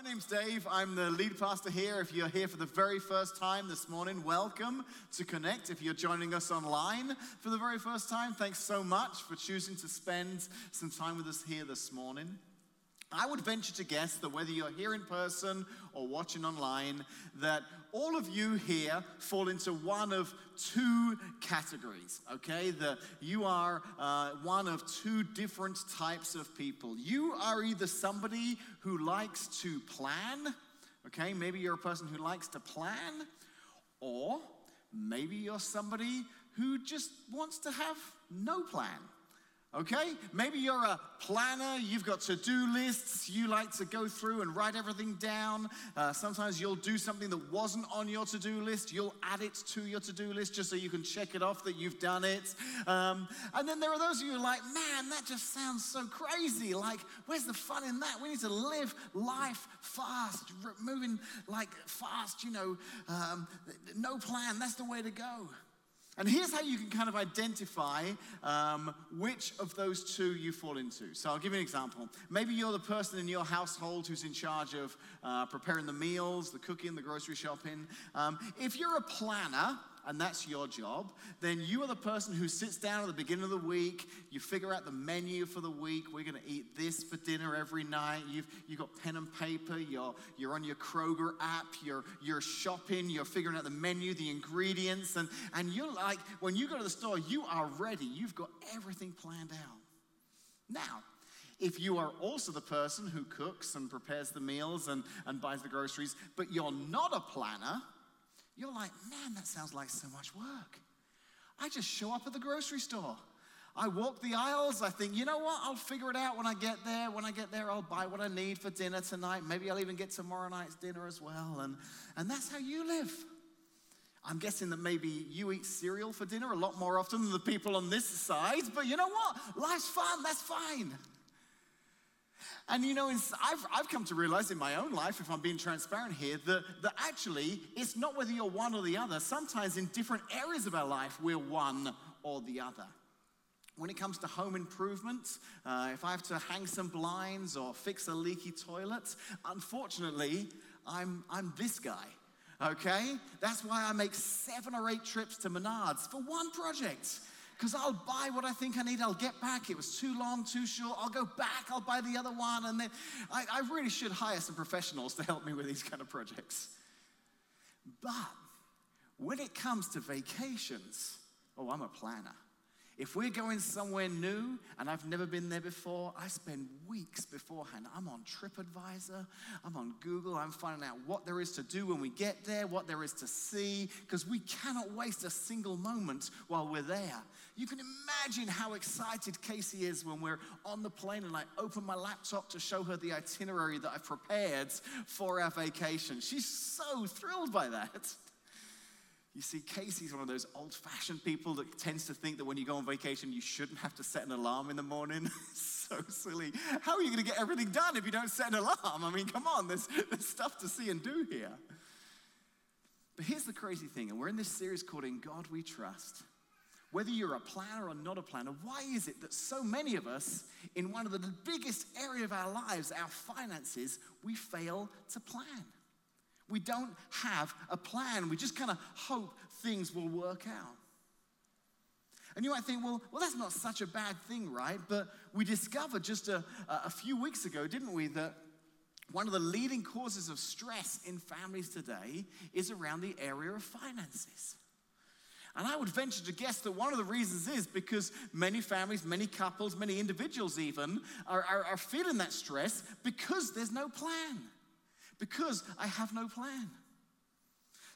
My name's Dave. I'm the lead pastor here. If you're here for the very first time this morning, welcome to Connect. If you're joining us online for the very first time, thanks so much for choosing to spend some time with us here this morning. I would venture to guess that whether you're here in person or watching online, that all of you here fall into one of two categories, okay? That you are uh, one of two different types of people. You are either somebody who likes to plan, okay? Maybe you're a person who likes to plan, or maybe you're somebody who just wants to have no plan. Okay? Maybe you're a planner, you've got to do lists, you like to go through and write everything down. Uh, sometimes you'll do something that wasn't on your to do list, you'll add it to your to do list just so you can check it off that you've done it. Um, and then there are those of you who are like, man, that just sounds so crazy. Like, where's the fun in that? We need to live life fast, moving like fast, you know, um, no plan, that's the way to go. And here's how you can kind of identify um, which of those two you fall into. So I'll give you an example. Maybe you're the person in your household who's in charge of uh, preparing the meals, the cooking, the grocery shopping. Um, if you're a planner, and that's your job, then you are the person who sits down at the beginning of the week, you figure out the menu for the week. We're going to eat this for dinner every night. You've, you've got pen and paper, you're, you're on your Kroger app, you're, you're shopping, you're figuring out the menu, the ingredients, and, and you're like, when you go to the store, you are ready. You've got everything planned out. Now, if you are also the person who cooks and prepares the meals and, and buys the groceries, but you're not a planner, you're like, man, that sounds like so much work. I just show up at the grocery store. I walk the aisles. I think, you know what? I'll figure it out when I get there. When I get there, I'll buy what I need for dinner tonight. Maybe I'll even get tomorrow night's dinner as well. And, and that's how you live. I'm guessing that maybe you eat cereal for dinner a lot more often than the people on this side. But you know what? Life's fun. That's fine. And you know, I've, I've come to realize in my own life, if I'm being transparent here, that, that actually it's not whether you're one or the other. Sometimes in different areas of our life, we're one or the other. When it comes to home improvement, uh, if I have to hang some blinds or fix a leaky toilet, unfortunately, I'm, I'm this guy. Okay? That's why I make seven or eight trips to Menards for one project because I'll buy what I think I need. I'll get back. It was too long, too short. I'll go back. I'll buy the other one. And then I, I really should hire some professionals to help me with these kind of projects. But when it comes to vacations, oh, I'm a planner. If we're going somewhere new and I've never been there before, I spend weeks beforehand. I'm on TripAdvisor, I'm on Google, I'm finding out what there is to do when we get there, what there is to see, because we cannot waste a single moment while we're there. You can imagine how excited Casey is when we're on the plane and I open my laptop to show her the itinerary that I've prepared for our vacation. She's so thrilled by that. You see, Casey's one of those old fashioned people that tends to think that when you go on vacation, you shouldn't have to set an alarm in the morning. so silly. How are you going to get everything done if you don't set an alarm? I mean, come on, there's, there's stuff to see and do here. But here's the crazy thing, and we're in this series called In God We Trust. Whether you're a planner or not a planner, why is it that so many of us, in one of the biggest area of our lives, our finances, we fail to plan? We don't have a plan. We just kind of hope things will work out. And you might think, well, well, that's not such a bad thing, right? But we discovered just a, a few weeks ago, didn't we, that one of the leading causes of stress in families today is around the area of finances. And I would venture to guess that one of the reasons is because many families, many couples, many individuals even are, are, are feeling that stress because there's no plan because I have no plan.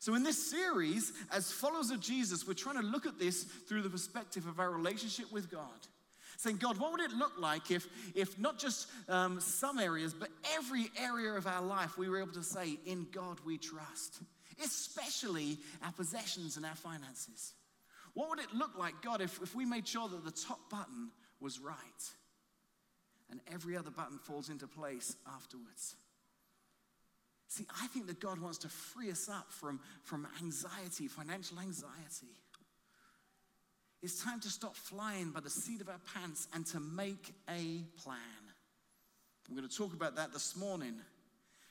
So, in this series, as followers of Jesus, we're trying to look at this through the perspective of our relationship with God. Saying, God, what would it look like if, if not just um, some areas, but every area of our life we were able to say, In God we trust, especially our possessions and our finances? What would it look like, God, if, if we made sure that the top button was right and every other button falls into place afterwards? See, I think that God wants to free us up from, from anxiety, financial anxiety. It's time to stop flying by the seat of our pants and to make a plan. We're going to talk about that this morning.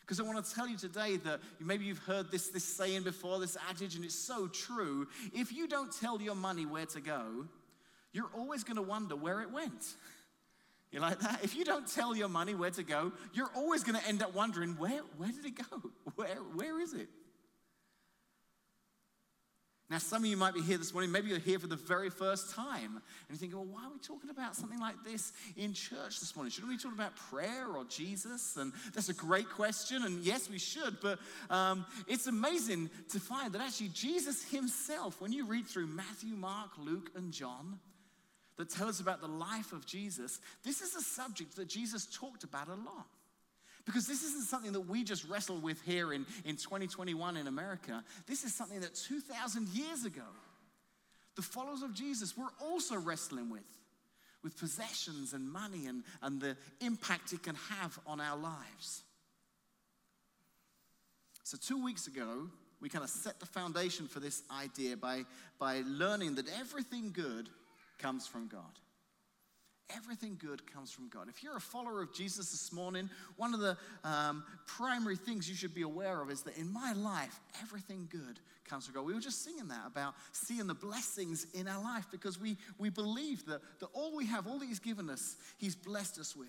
Because I want to tell you today that maybe you've heard this, this saying before, this adage, and it's so true. If you don't tell your money where to go, you're always going to wonder where it went. You like that? If you don't tell your money where to go, you're always going to end up wondering where, where did it go? Where, where is it? Now, some of you might be here this morning, maybe you're here for the very first time, and you're thinking, well, why are we talking about something like this in church this morning? Shouldn't we talk about prayer or Jesus? And that's a great question, and yes, we should, but um, it's amazing to find that actually Jesus himself, when you read through Matthew, Mark, Luke, and John, that tell us about the life of Jesus, this is a subject that Jesus talked about a lot. Because this isn't something that we just wrestle with here in, in 2021 in America. This is something that 2,000 years ago, the followers of Jesus were also wrestling with, with possessions and money and, and the impact it can have on our lives. So, two weeks ago, we kind of set the foundation for this idea by, by learning that everything good comes from God. Everything good comes from God. If you're a follower of Jesus this morning, one of the um, primary things you should be aware of is that in my life, everything good comes from God. We were just singing that about seeing the blessings in our life because we, we believe that, that all we have, all that He's given us, He's blessed us with.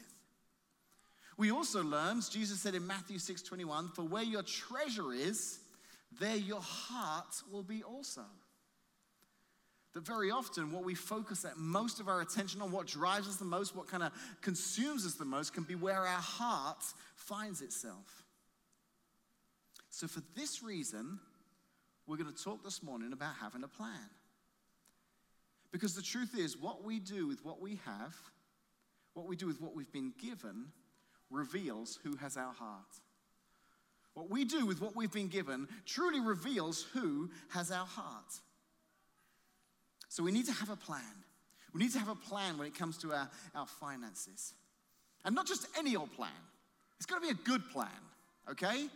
We also learned, Jesus said in Matthew 6 21, for where your treasure is, there your heart will be also. That very often, what we focus at most of our attention on, what drives us the most, what kind of consumes us the most, can be where our heart finds itself. So, for this reason, we're going to talk this morning about having a plan. Because the truth is, what we do with what we have, what we do with what we've been given, reveals who has our heart. What we do with what we've been given truly reveals who has our heart. So we need to have a plan. We need to have a plan when it comes to our, our finances. And not just any old plan, it's got to be a good plan, okay?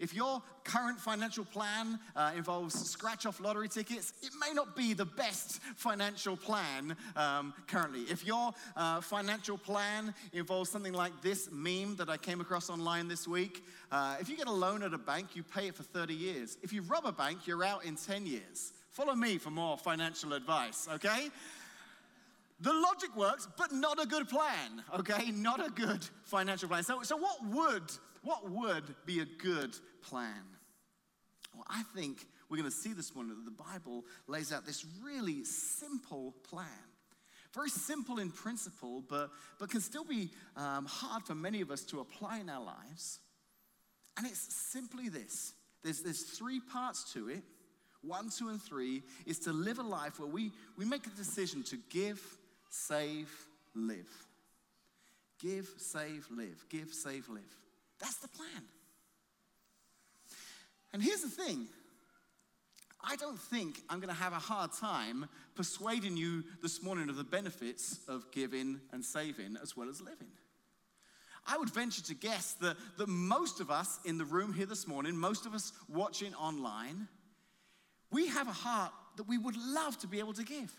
If your current financial plan uh, involves scratch off lottery tickets, it may not be the best financial plan um, currently. If your uh, financial plan involves something like this meme that I came across online this week, uh, if you get a loan at a bank, you pay it for 30 years. If you rob a bank, you're out in 10 years. Follow me for more financial advice, okay? The logic works, but not a good plan, okay? Not a good financial plan. So, so what would what would be a good plan? Well, I think we're going to see this morning that the Bible lays out this really simple plan. Very simple in principle, but, but can still be um, hard for many of us to apply in our lives. And it's simply this there's, there's three parts to it 1, 2, and 3 is to live a life where we, we make a decision to give, save, live. Give, save, live. Give, save, live. That's the plan. And here's the thing I don't think I'm going to have a hard time persuading you this morning of the benefits of giving and saving as well as living. I would venture to guess that, that most of us in the room here this morning, most of us watching online, we have a heart that we would love to be able to give.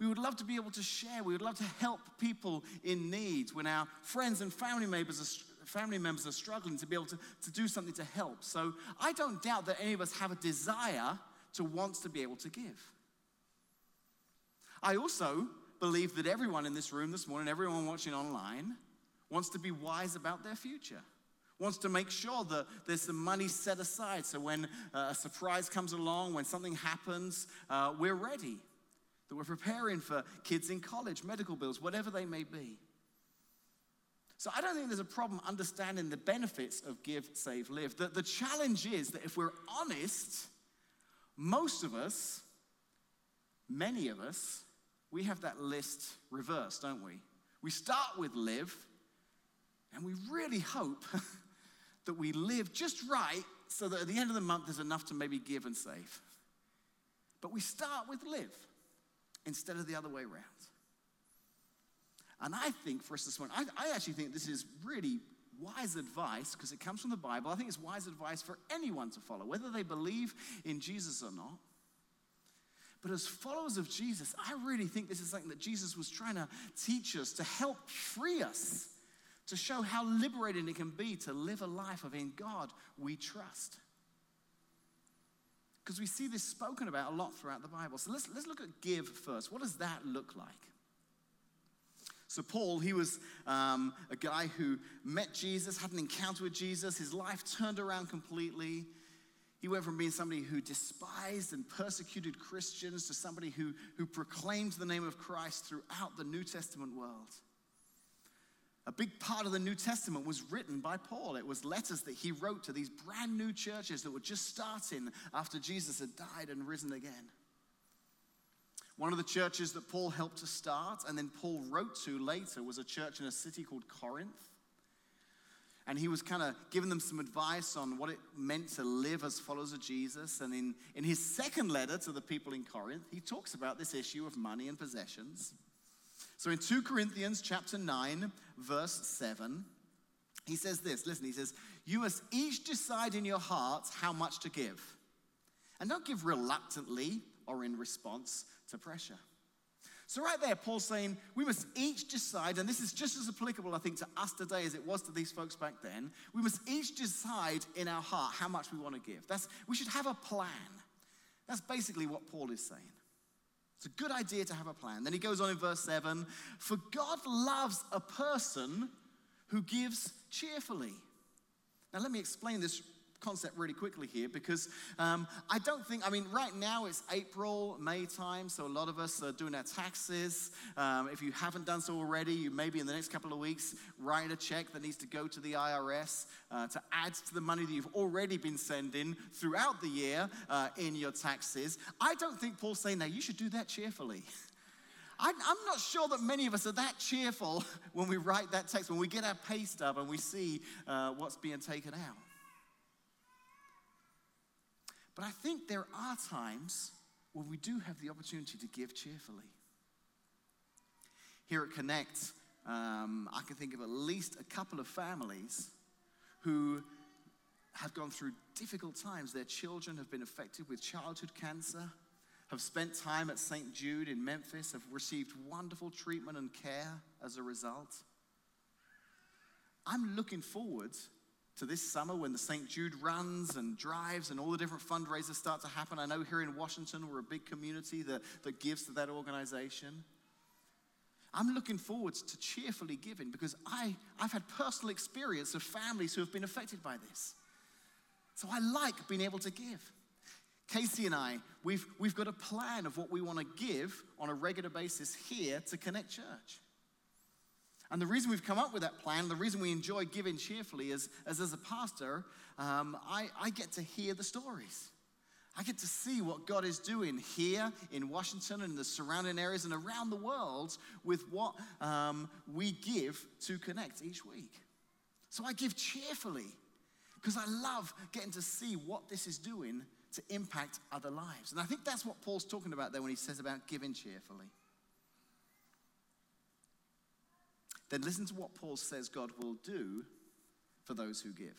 We would love to be able to share. We would love to help people in need when our friends and family members are, family members are struggling to be able to, to do something to help. So I don't doubt that any of us have a desire to want to be able to give. I also believe that everyone in this room this morning, everyone watching online, wants to be wise about their future wants to make sure that there's some money set aside so when uh, a surprise comes along, when something happens, uh, we're ready. That we're preparing for kids in college, medical bills, whatever they may be. So I don't think there's a problem understanding the benefits of give, save, live. The, the challenge is that if we're honest, most of us, many of us, we have that list reversed, don't we? We start with live, and we really hope that we live just right so that at the end of the month there's enough to maybe give and save. But we start with live instead of the other way around. And I think for us this morning, I, I actually think this is really wise advice because it comes from the Bible. I think it's wise advice for anyone to follow, whether they believe in Jesus or not. But as followers of Jesus, I really think this is something that Jesus was trying to teach us to help free us to show how liberating it can be to live a life of in God we trust. Because we see this spoken about a lot throughout the Bible. So let's, let's look at give first. What does that look like? So, Paul, he was um, a guy who met Jesus, had an encounter with Jesus. His life turned around completely. He went from being somebody who despised and persecuted Christians to somebody who, who proclaimed the name of Christ throughout the New Testament world. A big part of the New Testament was written by Paul. It was letters that he wrote to these brand new churches that were just starting after Jesus had died and risen again. One of the churches that Paul helped to start and then Paul wrote to later was a church in a city called Corinth. And he was kind of giving them some advice on what it meant to live as followers of Jesus. And in, in his second letter to the people in Corinth, he talks about this issue of money and possessions. So in 2 Corinthians chapter 9, verse 7, he says this listen, he says, You must each decide in your hearts how much to give. And don't give reluctantly or in response to pressure. So, right there, Paul's saying we must each decide, and this is just as applicable, I think, to us today as it was to these folks back then. We must each decide in our heart how much we want to give. That's, we should have a plan. That's basically what Paul is saying. It's a good idea to have a plan. Then he goes on in verse 7 For God loves a person who gives cheerfully. Now, let me explain this concept really quickly here because um, I don't think, I mean, right now it's April, May time, so a lot of us are doing our taxes. Um, if you haven't done so already, you maybe in the next couple of weeks write a check that needs to go to the IRS uh, to add to the money that you've already been sending throughout the year uh, in your taxes. I don't think Paul's saying that you should do that cheerfully. I'm not sure that many of us are that cheerful when we write that text, when we get our pay stub and we see uh, what's being taken out. But I think there are times where we do have the opportunity to give cheerfully. Here at Connect, um, I can think of at least a couple of families who have gone through difficult times. Their children have been affected with childhood cancer, have spent time at St. Jude in Memphis, have received wonderful treatment and care as a result. I'm looking forward to this summer when the St. Jude runs and drives and all the different fundraisers start to happen. I know here in Washington we're a big community that, that gives to that organization. I'm looking forward to cheerfully giving because I, I've had personal experience of families who have been affected by this. So I like being able to give. Casey and I, we've, we've got a plan of what we want to give on a regular basis here to Connect Church. And the reason we've come up with that plan, the reason we enjoy giving cheerfully is, as as a pastor, um, I, I get to hear the stories. I get to see what God is doing here in Washington and the surrounding areas and around the world with what um, we give to connect each week. So I give cheerfully because I love getting to see what this is doing to impact other lives. And I think that's what Paul's talking about there when he says about giving cheerfully. Then listen to what Paul says God will do for those who give.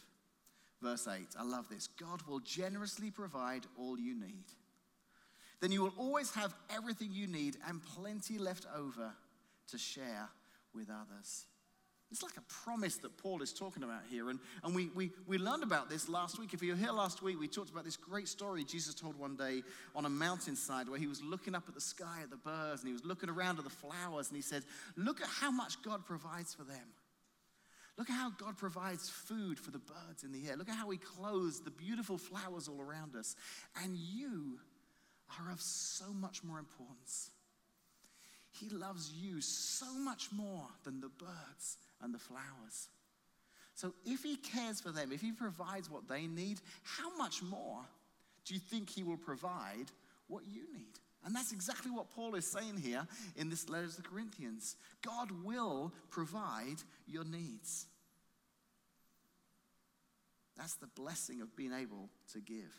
Verse 8, I love this. God will generously provide all you need. Then you will always have everything you need and plenty left over to share with others. It's like a promise that Paul is talking about here. And, and we, we, we learned about this last week. If you were here last week, we talked about this great story Jesus told one day on a mountainside where he was looking up at the sky at the birds and he was looking around at the flowers and he said, Look at how much God provides for them. Look at how God provides food for the birds in the air. Look at how He clothes the beautiful flowers all around us. And you are of so much more importance. He loves you so much more than the birds and the flowers. So if he cares for them, if he provides what they need, how much more do you think he will provide what you need? And that's exactly what Paul is saying here in this letter to the Corinthians. God will provide your needs. That's the blessing of being able to give.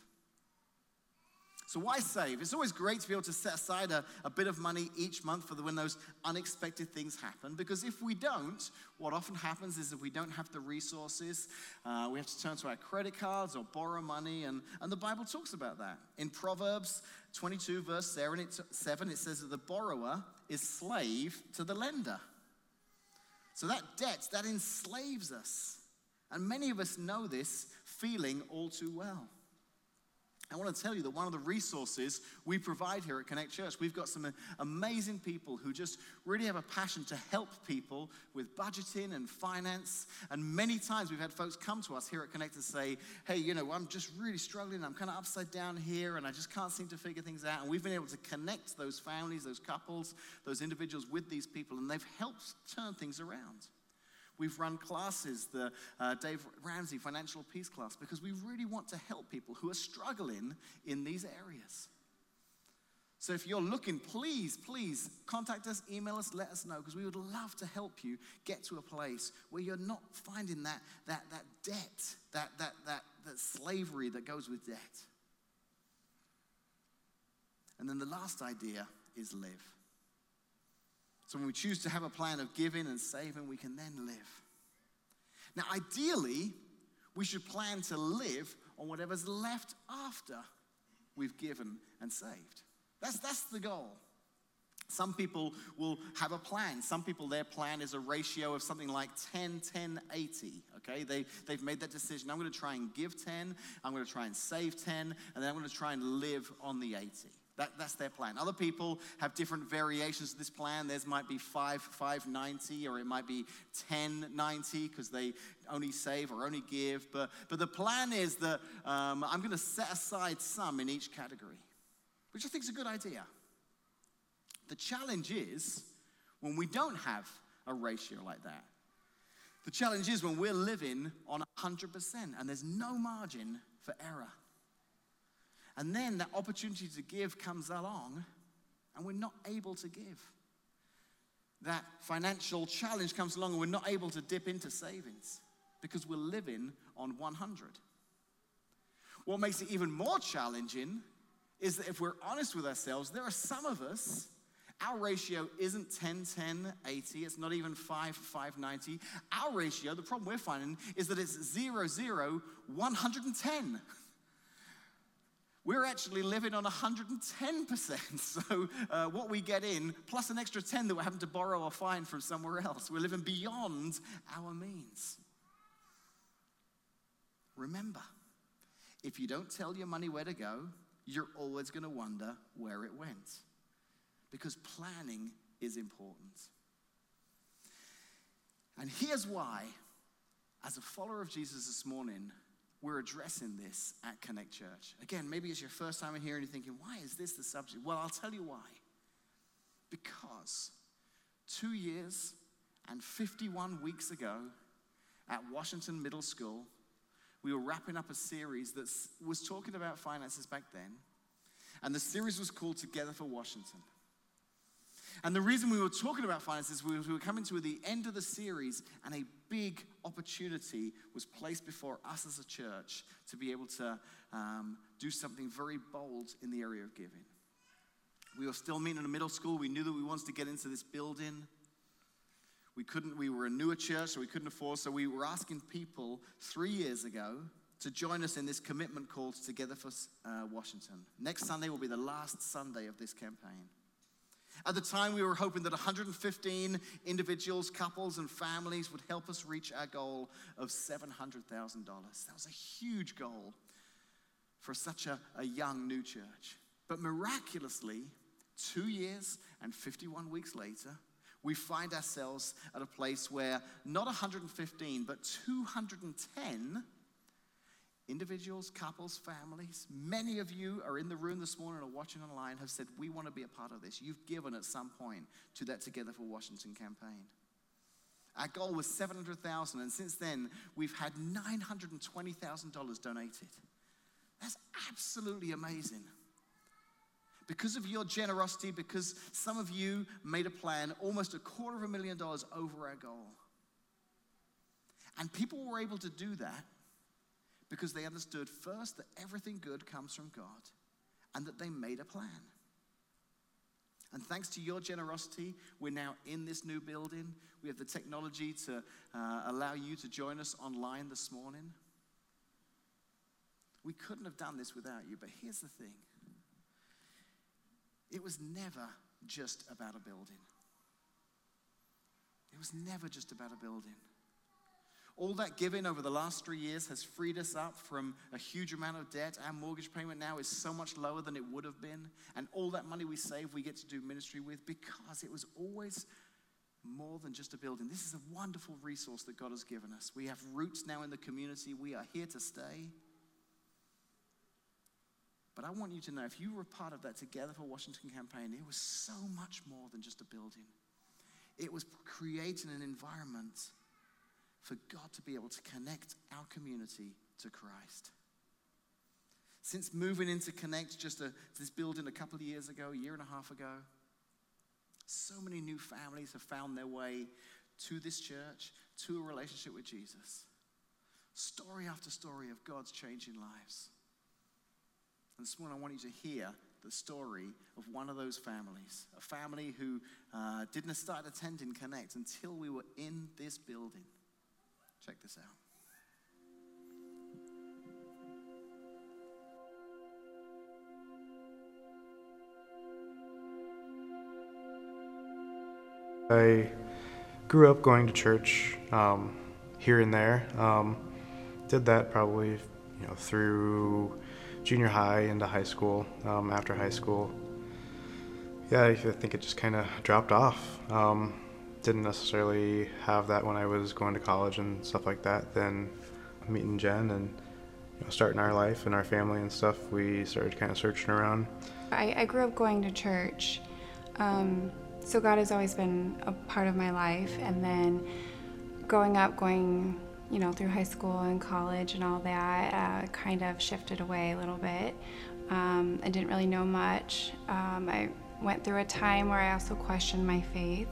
So, why save? It's always great to be able to set aside a, a bit of money each month for the, when those unexpected things happen. Because if we don't, what often happens is if we don't have the resources, uh, we have to turn to our credit cards or borrow money. And, and the Bible talks about that. In Proverbs 22, verse 7, it says that the borrower is slave to the lender. So that debt, that enslaves us. And many of us know this feeling all too well. I want to tell you that one of the resources we provide here at Connect Church, we've got some amazing people who just really have a passion to help people with budgeting and finance. And many times we've had folks come to us here at Connect and say, hey, you know, I'm just really struggling. I'm kind of upside down here and I just can't seem to figure things out. And we've been able to connect those families, those couples, those individuals with these people, and they've helped turn things around. We've run classes, the uh, Dave Ramsey Financial Peace class, because we really want to help people who are struggling in these areas. So if you're looking, please, please contact us, email us, let us know, because we would love to help you get to a place where you're not finding that, that, that debt, that, that, that, that slavery that goes with debt. And then the last idea is live. So when we choose to have a plan of giving and saving, we can then live. Now, ideally, we should plan to live on whatever's left after we've given and saved. That's, that's the goal. Some people will have a plan. Some people, their plan is a ratio of something like 10, 10, 80. Okay, they, they've made that decision. I'm going to try and give 10, I'm going to try and save 10, and then I'm going to try and live on the 80. That, that's their plan. Other people have different variations of this plan. Theirs might be 5, 590, or it might be 1090 because they only save or only give. But, but the plan is that um, I'm going to set aside some in each category, which I think is a good idea. The challenge is when we don't have a ratio like that. The challenge is when we're living on 100% and there's no margin for error. And then that opportunity to give comes along, and we're not able to give. That financial challenge comes along, and we're not able to dip into savings because we're living on 100. What makes it even more challenging is that if we're honest with ourselves, there are some of us, our ratio isn't 10, 10, 80, it's not even 5, 5, 90. Our ratio, the problem we're finding, is that it's 0, 0, 110 we're actually living on 110%. So, uh, what we get in, plus an extra 10 that we're having to borrow or find from somewhere else, we're living beyond our means. Remember, if you don't tell your money where to go, you're always going to wonder where it went. Because planning is important. And here's why, as a follower of Jesus this morning, we're addressing this at Connect Church. Again, maybe it's your first time in here and you're thinking, why is this the subject? Well, I'll tell you why. Because two years and 51 weeks ago at Washington Middle School, we were wrapping up a series that was talking about finances back then. And the series was called Together for Washington. And the reason we were talking about finances was we were coming to the end of the series, and a big opportunity was placed before us as a church to be able to um, do something very bold in the area of giving. We were still meeting in a middle school. We knew that we wanted to get into this building. We couldn't, we were a newer church, so we couldn't afford, so we were asking people three years ago to join us in this commitment called Together for uh, Washington. Next Sunday will be the last Sunday of this campaign. At the time, we were hoping that 115 individuals, couples, and families would help us reach our goal of $700,000. That was a huge goal for such a, a young new church. But miraculously, two years and 51 weeks later, we find ourselves at a place where not 115, but 210 individuals, couples, families, many of you are in the room this morning or watching online have said, We want to be a part of this. You've given at some point to that Together for Washington campaign. Our goal was 700,000, and since then, we've had $920,000 donated. That's absolutely amazing. Because of your generosity, because some of you made a plan, almost a quarter of a million dollars over our goal. And people were able to do that because they understood first that everything good comes from God and that they made a plan. And thanks to your generosity, we're now in this new building. We have the technology to uh, allow you to join us online this morning. We couldn't have done this without you, but here's the thing it was never just about a building. It was never just about a building. All that giving over the last three years has freed us up from a huge amount of debt. Our mortgage payment now is so much lower than it would have been. And all that money we save, we get to do ministry with because it was always more than just a building. This is a wonderful resource that God has given us. We have roots now in the community, we are here to stay. But I want you to know if you were part of that Together for Washington campaign, it was so much more than just a building. It was creating an environment for God to be able to connect our community to Christ. Since moving into Connect, just a, this building a couple of years ago, a year and a half ago, so many new families have found their way to this church, to a relationship with Jesus. Story after story of God's changing lives. And this morning, I want you to hear the story of one of those families, a family who uh, didn't start attending Connect until we were in this building. Check this out. I grew up going to church um, here and there. Um, did that probably, you know, through junior high into high school. Um, after high school, yeah, I think it just kind of dropped off. Um, didn't necessarily have that when I was going to college and stuff like that. Then meeting Jen and you know, starting our life and our family and stuff, we started kind of searching around. I, I grew up going to church, um, so God has always been a part of my life. And then growing up, going you know through high school and college and all that, uh, kind of shifted away a little bit. Um, I didn't really know much. Um, I went through a time where I also questioned my faith.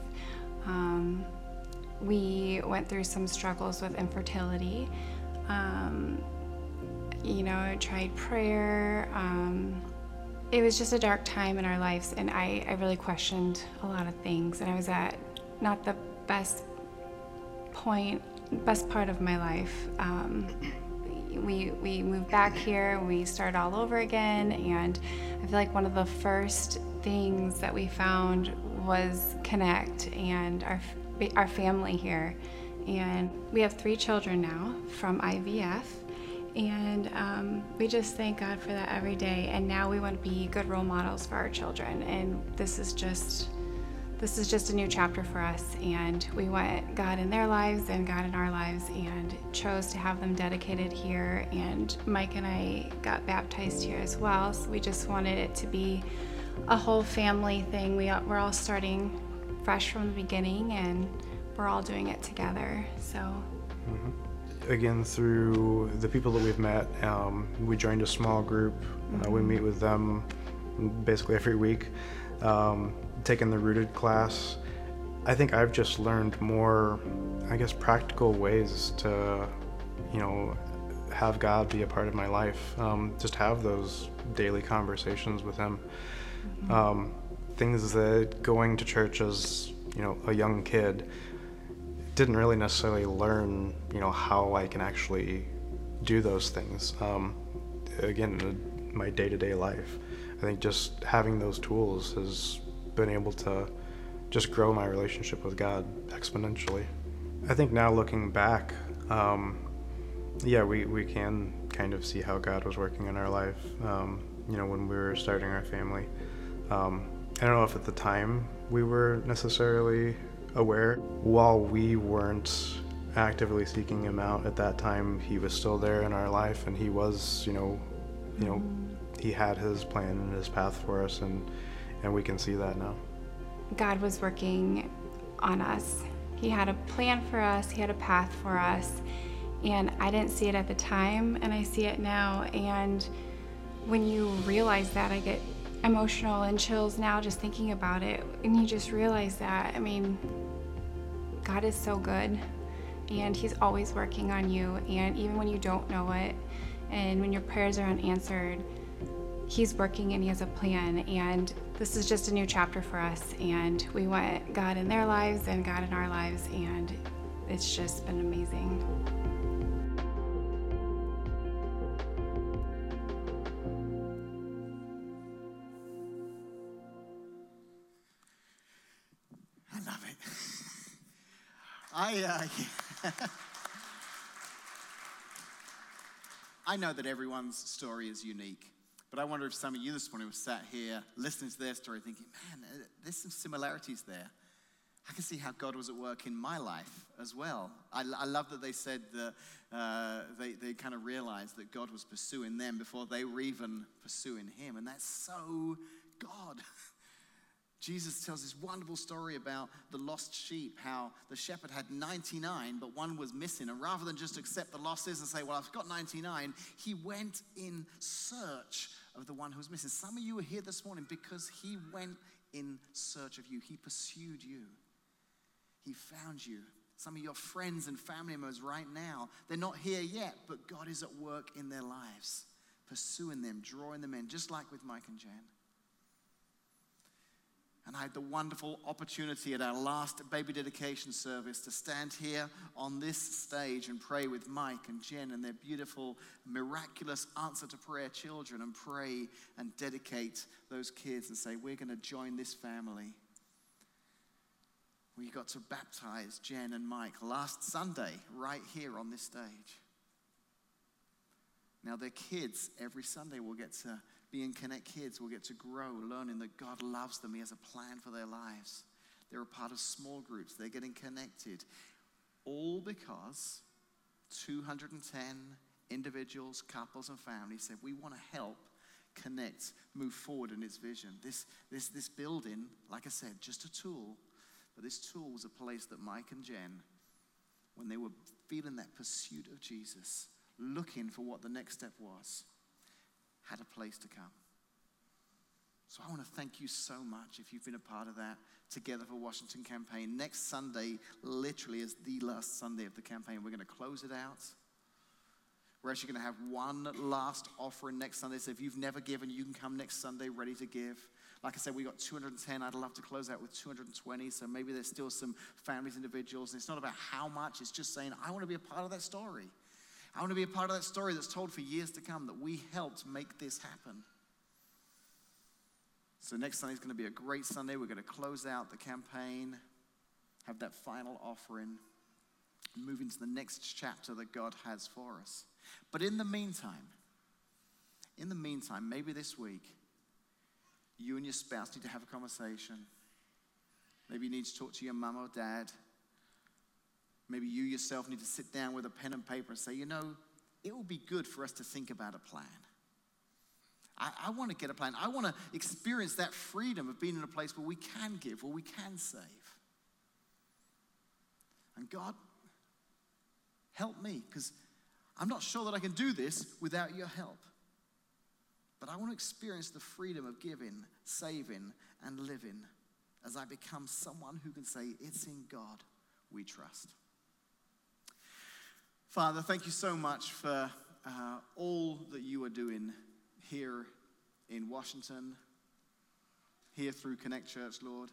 Um, we went through some struggles with infertility. Um, you know, tried prayer. Um, it was just a dark time in our lives, and I, I really questioned a lot of things. And I was at not the best point, best part of my life. Um, we, we moved back here, we started all over again, and I feel like one of the first things that we found was connect and our, our family here. And we have three children now from IVF. And um, we just thank God for that every day. And now we want to be good role models for our children. And this is just this is just a new chapter for us and we want god in their lives and god in our lives and chose to have them dedicated here and mike and i got baptized here as well so we just wanted it to be a whole family thing. We, we're all starting fresh from the beginning and we're all doing it together. So. Mm-hmm. Again, through the people that we've met, um, we joined a small group. Uh, we mm-hmm. meet with them basically every week, um, taking the rooted class. I think I've just learned more, I guess, practical ways to, you know, have God be a part of my life. Um, just have those daily conversations with Him. Um, things that going to church as you know a young kid didn't really necessarily learn you know how I can actually do those things. Um, again, in my day-to-day life, I think just having those tools has been able to just grow my relationship with God exponentially. I think now looking back, um, yeah, we, we can kind of see how God was working in our life, um, you know, when we were starting our family. Um, I don't know if at the time we were necessarily aware. While we weren't actively seeking him out at that time, he was still there in our life, and he was, you know, you know, he had his plan and his path for us, and and we can see that now. God was working on us. He had a plan for us. He had a path for us, and I didn't see it at the time, and I see it now. And when you realize that, I get emotional and chills now just thinking about it. And you just realize that, I mean, God is so good and He's always working on you. And even when you don't know it and when your prayers are unanswered, He's working and He has a plan. And this is just a new chapter for us. And we want God in their lives and God in our lives. And it's just been amazing. I, uh, I know that everyone's story is unique, but I wonder if some of you this morning were sat here listening to their story thinking, man, uh, there's some similarities there. I can see how God was at work in my life as well. I, I love that they said that uh, they, they kind of realized that God was pursuing them before they were even pursuing Him. And that's so God. Jesus tells this wonderful story about the lost sheep, how the shepherd had 99, but one was missing. And rather than just accept the losses and say, Well, I've got 99, he went in search of the one who was missing. Some of you are here this morning because he went in search of you, he pursued you. He found you. Some of your friends and family members right now, they're not here yet, but God is at work in their lives, pursuing them, drawing them in, just like with Mike and Jen. And I had the wonderful opportunity at our last baby dedication service to stand here on this stage and pray with Mike and Jen and their beautiful, miraculous answer to prayer children and pray and dedicate those kids and say, We're going to join this family we got to baptize Jen and Mike last Sunday, right here on this stage. Now, their kids, every Sunday, will get to be in Connect Kids, will get to grow, learning that God loves them. He has a plan for their lives. They're a part of small groups, they're getting connected. All because 210 individuals, couples, and families said, We want to help connect, move forward in its vision. This, this, this building, like I said, just a tool but this tool was a place that Mike and Jen, when they were feeling that pursuit of Jesus, looking for what the next step was, had a place to come. So I want to thank you so much if you've been a part of that Together for Washington campaign. Next Sunday, literally, is the last Sunday of the campaign. We're going to close it out. We're actually going to have one last offering next Sunday. So if you've never given, you can come next Sunday ready to give. Like I said, we got 210. I'd love to close out with 220. So maybe there's still some families, individuals. And it's not about how much, it's just saying, I want to be a part of that story. I want to be a part of that story that's told for years to come that we helped make this happen. So next Sunday is going to be a great Sunday. We're going to close out the campaign, have that final offering, and move into the next chapter that God has for us. But in the meantime, in the meantime, maybe this week, you and your spouse need to have a conversation. Maybe you need to talk to your mum or dad. Maybe you yourself need to sit down with a pen and paper and say, you know, it would be good for us to think about a plan. I, I want to get a plan. I want to experience that freedom of being in a place where we can give, where we can save. And God, help me, because I'm not sure that I can do this without your help. But I want to experience the freedom of giving, saving, and living as I become someone who can say, It's in God we trust. Father, thank you so much for uh, all that you are doing here in Washington, here through Connect Church, Lord.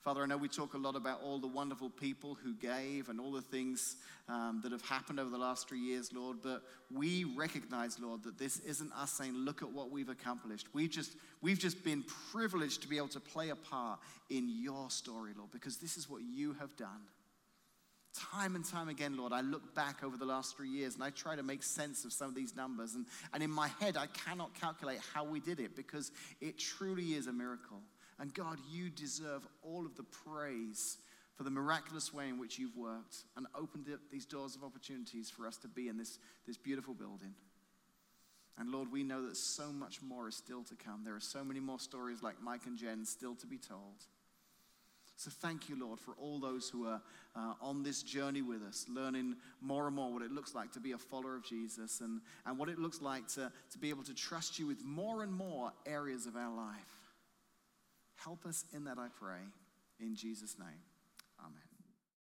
Father, I know we talk a lot about all the wonderful people who gave and all the things um, that have happened over the last three years, Lord, but we recognize, Lord, that this isn't us saying, look at what we've accomplished. We've just, we've just been privileged to be able to play a part in your story, Lord, because this is what you have done. Time and time again, Lord, I look back over the last three years and I try to make sense of some of these numbers. And, and in my head, I cannot calculate how we did it because it truly is a miracle. And God, you deserve all of the praise for the miraculous way in which you've worked and opened up these doors of opportunities for us to be in this, this beautiful building. And Lord, we know that so much more is still to come. There are so many more stories like Mike and Jen still to be told. So thank you, Lord, for all those who are uh, on this journey with us, learning more and more what it looks like to be a follower of Jesus and, and what it looks like to, to be able to trust you with more and more areas of our life. Help us in that, I pray. In Jesus' name.